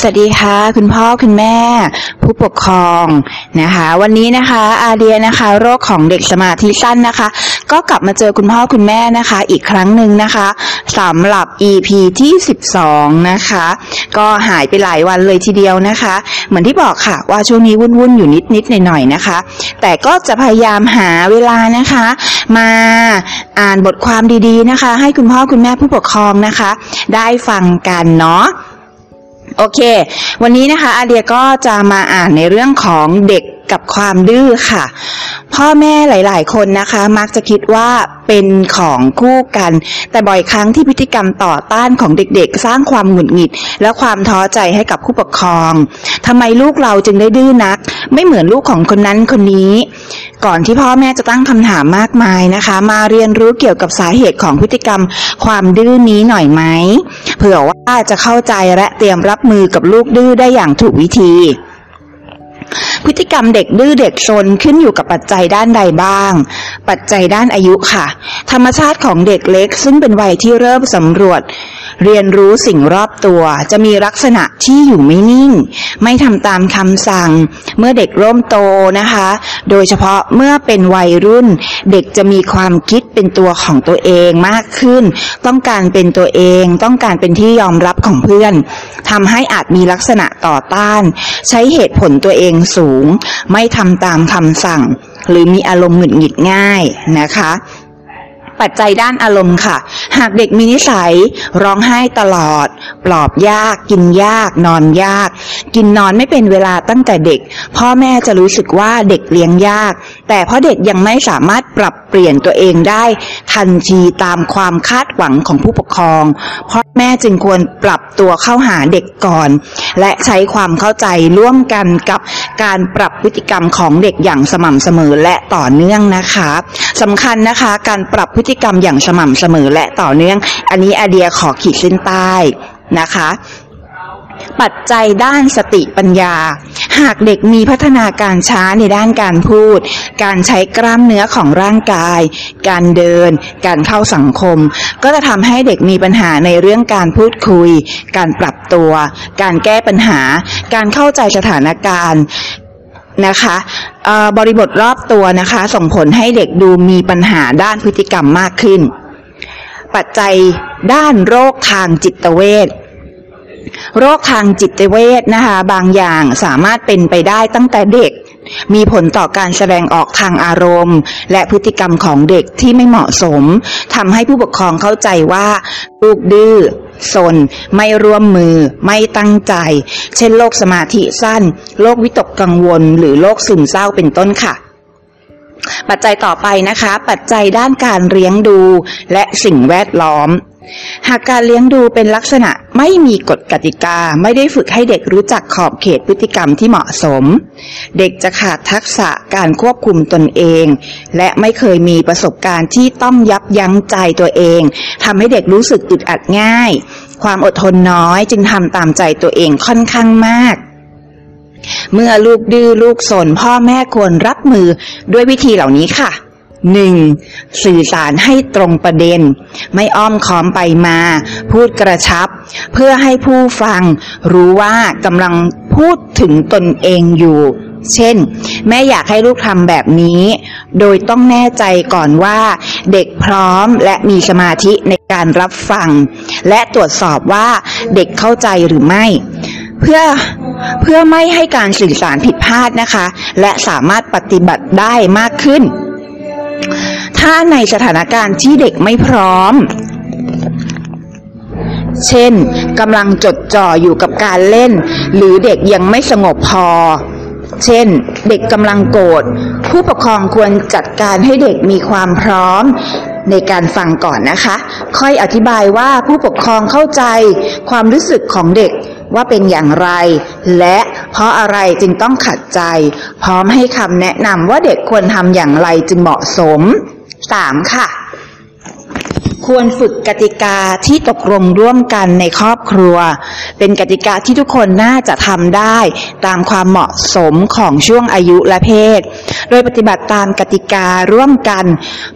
สวัสดีค่ะ คุณพ่อคุณแม่ ผู้ปกครองนะคะ วันนี้นะคะอาเดียนะคะ โรคของเด็กสมาธิสั้นนะคะ ก็กลับมาเจอคุณพ่อคุณแม่นะคะ อีกครั้งหนึ่งนะคะสำหรับ EP ที่ 12 นะคะ ก็หายไปหลายวันเลยทีเดียวนะคะ เหมือนที่บอกค่ะว่าช่วงนี้วุ่นๆอยู่นิดๆหน่อยๆนะคะ แต่ก็จะพยายามหาเวลานะคะ มาอ่านบทความดีๆนะคะ ให้คุณพ่อคุณแม่ผู้ปกครองนะคะ ได้ฟังกันเนาะ โอเค วันนี้นะคะอาเดียก็จะมาอ่านในเรื่องของเด็กกับความดื้อค่ะ พ่อแม่หลาย ๆ คนนะคะ มักจะคิดว่าเป็นของคู่กัน แต่บ่อยครั้งที่พฤติกรรมต่อต้านของเด็กๆ สร้างความหงุดหงิด และความท้อใจให้กับผู้ปกครองทำไมลูกเราจึงได้ดื้อนัก ไม่เหมือนลูกของคนนั้นคนนี้ ก่อนที่พ่อแม่จะตั้งคำถามมากมายนะคะ มาเรียนรู้เกี่ยวกับสาเหตุของพฤติกรรมความดื้อนี้หน่อยไหมเผื่อว่าจะเข้าใจและเตรียมรับมือกับลูกดื้อได้อย่างถูกวิธี พฤติกรรมเด็กดื้อเด็กซนขึ้นอยู่กับปัจจัยด้านใดบ้าง ปัจจัยด้านอายุค่ะ ธรรมชาติของเด็กเล็ก ซึ่งเป็นวัยที่เริ่มสำรวจ เรียนรู้สิ่งรอบตัวจะมีลักษณะที่อยู่ไม่นิ่ง ไม่ทำตามคำสั่ง เมื่อเด็กเริ่มโตนะคะ โดยเฉพาะเมื่อเป็นวัยรุ่น เด็กจะมีความคิดเป็นตัวของตัวเองมากขึ้น ต้องการเป็นตัวเอง ต้องการเป็นที่ยอมรับของเพื่อนทำให้อาจมีลักษณะต่อต้าน ใช้เหตุผลตัวเองสูง ไม่ทำตามคำสั่ง หรือมีอารมณ์หงุดหงิดง่ายนะคะ ปัจจัยด้านอารมณ์ค่ะ หากเด็กมีนิสัย ร้องไห้ตลอด ปลอบยาก กินยาก นอนยาก กินนอนไม่เป็นเวลาตั้งแต่เด็ก พ่อแม่จะรู้สึกว่าเด็กเลี้ยงยาก แต่เพราะเด็กยังไม่สามารถปรับเปลี่ยนตัวเองได้ ทันทีตามความคาดหวังของผู้ปกครองพ่อแม่จึงควรปรับตัวเข้าหาเด็กก่อน และใช้ความเข้าใจร่วมกันกับการปรับพฤติกรรมของเด็กอย่างสม่ำเสมอและต่อเนื่องนะคะ สำคัญนะคะ การปรับพฤติกรรมอย่างสม่ำเสมอและต่อเนื่อง อันนี้อเดียขอขีดเส้นใต้นะคะปัจจัยด้านสติปัญญา หากเด็กมีพัฒนาการช้าในด้านการพูด การใช้กล้ามเนื้อของร่างกาย การเดิน การเข้าสังคม ก็จะทำให้เด็กมีปัญหาในเรื่องการพูดคุย การปรับตัว การแก้ปัญหา การเข้าใจสถานการณ์ นะคะบริบทรอบตัวนะคะ ส่งผลให้เด็กดูมีปัญหาด้านพฤติกรรมมากขึ้น ปัจจัยด้านโรคทางจิตเวชโรคทางจิตเวชนะคะ บางอย่างสามารถเป็นไปได้ตั้งแต่เด็ก มีผลต่อการแสดงออกทางอารมณ์ และพฤติกรรมของเด็กที่ไม่เหมาะสมทำให้ผู้ปกครองเข้าใจว่าลูกดื้อ ซนไม่ร่วมมือ ไม่ตั้งใจ เช่นโรคสมาธิสั้น โรควิตกกังวล หรือโรคซึมเศร้าเป็นต้นค่ะปัจจัยต่อไปนะคะ ปัจจัยด้านการเลี้ยงดูและสิ่งแวดล้อม หากการเลี้ยงดูเป็นลักษณะไม่มีกฎกติกาไม่ได้ฝึกให้เด็กรู้จักขอบเขตพฤติกรรมที่เหมาะสม เด็กจะขาดทักษะการควบคุมตนเอง และไม่เคยมีประสบการณ์ที่ต้องยับยั้งใจตัวเองทำให้เด็กรู้สึกอึดอัดง่าย ความอดทนน้อยจึงทำตามใจตัวเองค่อนข้างมากเมื่อลูกดื้อลูกสนพ่อแม่ควรรับมือด้วยวิธีเหล่านี้ค่ะ 1. สื่อสารให้ตรงประเด็น ไม่อ้อมค้อมไปมา พูดกระชับ เพื่อให้ผู้ฟังรู้ว่ากำลังพูดถึงตนเองอยู่ เช่น แม่อยากให้ลูกทำแบบนี้ โดยต้องแน่ใจก่อนว่า เด็กพร้อมและมีสมาธิในการรับฟัง และตรวจสอบว่าเด็กเข้าใจหรือไม่ เพื่อเพื่อไม่ให้การสื่อสารผิดพลาดนะคะ และสามารถปฏิบัติได้มากขึ้น ถ้าในสถานการณ์ที่เด็กไม่พร้อม เช่นกำลังจดจ่ออยู่กับการเล่น หรือเด็กยังไม่สงบพอ เช่น เด็กกำลังโกรธผู้ปกครองควรจัดการให้เด็กมีความพร้อมในการฟังก่อนนะคะ ค่อยอธิบายว่าผู้ปกครองเข้าใจความรู้สึกของเด็ก ว่าเป็นอย่างไร และเพราะอะไรจึงต้องขัดใจ พร้อมให้คำแนะนำว่าเด็กควรทำอย่างไรจึงเหมาะสม 3. ค่ะ ควรฝึกกติกาที่ตกลงร่วมกันในครอบครัว เป็นกติกาที่ทุกคนน่าจะทำได้ตามความเหมาะสมของช่วงอายุและเพศ โดยปฏิบัติตามกติการ่วมกัน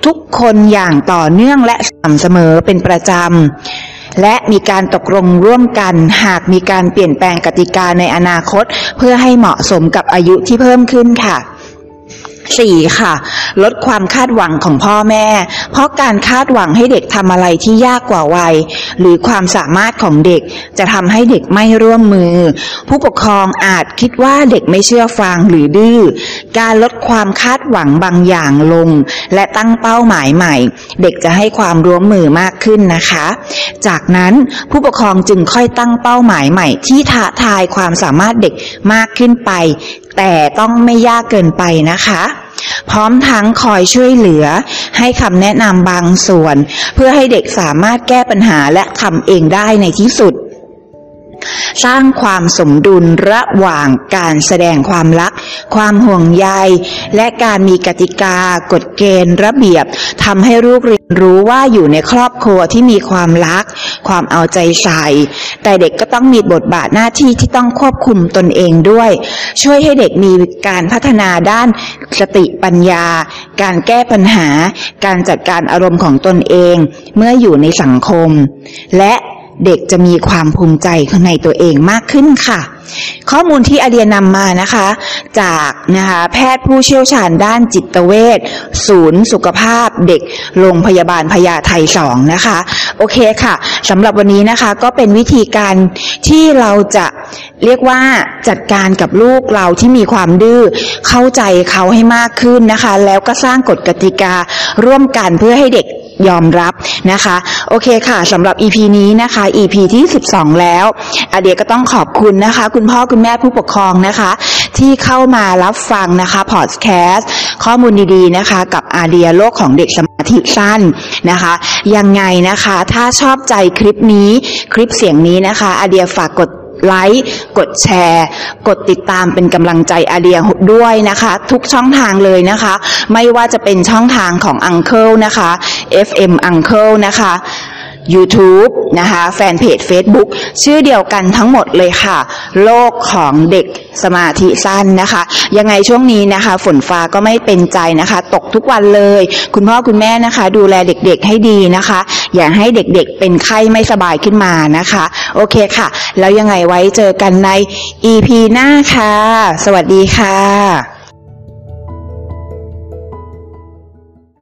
ทุกคนอย่างต่อเนื่องและสม่ำเสมอเป็นประจำ และมีการตกลงร่วมกัน หากมีการเปลี่ยนแปลงกติกาในอนาคต เพื่อให้เหมาะสมกับอายุที่เพิ่มขึ้นค่ะ 4. ค่ะ ลดความคาดหวังของพ่อแม่ เพราะการคาดหวังให้เด็กทำอะไรที่ยากกว่าวัย หรือความสามารถของเด็กจะทำให้เด็กไม่ร่วมมือ ผู้ปกครองอาจคิดว่าเด็กไม่เชื่อฟังหรือดื้อ การลดความคาดหวังบางอย่างลง และตั้งเป้าหมายใหม่ เด็กจะให้ความร่วมมือมากขึ้นนะคะ จากนั้นผู้ปกครองจึงค่อยตั้งเป้าหมายใหม่ที่ท้าทายความสามารถเด็กมากขึ้นไป แต่ต้องไม่ยากเกินไปนะคะ พร้อมทั้งคอยช่วยเหลือ ให้คำแนะนำบางส่วน เพื่อให้เด็กสามารถแก้ปัญหาและทำเองได้ในที่สุด สร้างความสมดุลระหว่างการแสดงความรัก ความห่วงใย และการมีกติกา กฎเกณฑ์ ระเบียบทำให้ลูกเรียนรู้ว่าอยู่ในครอบครัวที่มีความรัก ความเอาใจใส่ แต่เด็กก็ต้องมีบทบาทหน้าที่ที่ต้องควบคุมตนเองด้วย ช่วยให้เด็กมีการพัฒนาด้านสติปัญญา การแก้ปัญหา การจัดการอารมณ์ของตนเอง เมื่ออยู่ในสังคม และ เด็กจะมีความภูมิใจในตัวเองมากขึ้นค่ะ ข้อมูลที่อาเดียนำมานะคะ จากนะคะแพทย์ผู้เชี่ยวชาญด้านจิตเวชศูนย์สุขภาพเด็กโรงพยาบาลพญาไทสองนะคะ โอเคค่ะสำหรับวันนี้นะคะก็เป็นวิธีการที่เราจะเรียกว่าจัดการกับลูกเราที่มีความดื้อเข้าใจเขาให้มากขึ้นนะคะ แล้วก็สร้างกฎกติการ่วมกันเพื่อให้เด็ก ยอมรับนะคะ โอเคค่ะสำหรับ EP นี้นะคะ EP ที่ 12 แล้วอาเดียก็ต้องขอบคุณนะคะ คุณพ่อคุณแม่ผู้ปกครองนะคะ ที่เข้ามารับฟังนะคะพอดแคสต์ข้อมูลดีๆนะคะ กับอาเดียโลกของเด็กสมาธิสั้นนะคะ ยังไงนะคะถ้าชอบใจคลิปนี้คลิปเสียงนี้นะคะอาเดียฝากกดไลค์กดแชร์ กดติดตามเป็นกำลังใจอาเดียด้วยนะคะ ทุกช่องทางเลยนะคะ ไม่ว่าจะเป็นช่องทางของ Uncle นะคะ FM Uncle นะคะ YouTube นะคะ แฟนเพจ Facebook ชื่อเดียวกันทั้งหมดเลยค่ะ โลกของเด็กสมาธิสั้นนะคะ ยังไงช่วงนี้นะคะ ฝนฟ้าก็ไม่เป็นใจนะคะ ตกทุกวันเลย คุณพ่อคุณแม่นะคะ ดูแลเด็กๆให้ดีนะคะ อย่าให้เด็กๆเป็นไข้ไม่สบายขึ้นมานะคะ โอเคค่ะ แล้วยังไงไว้เจอกันใน EP หน้าค่ะ สวัสดีค่ะ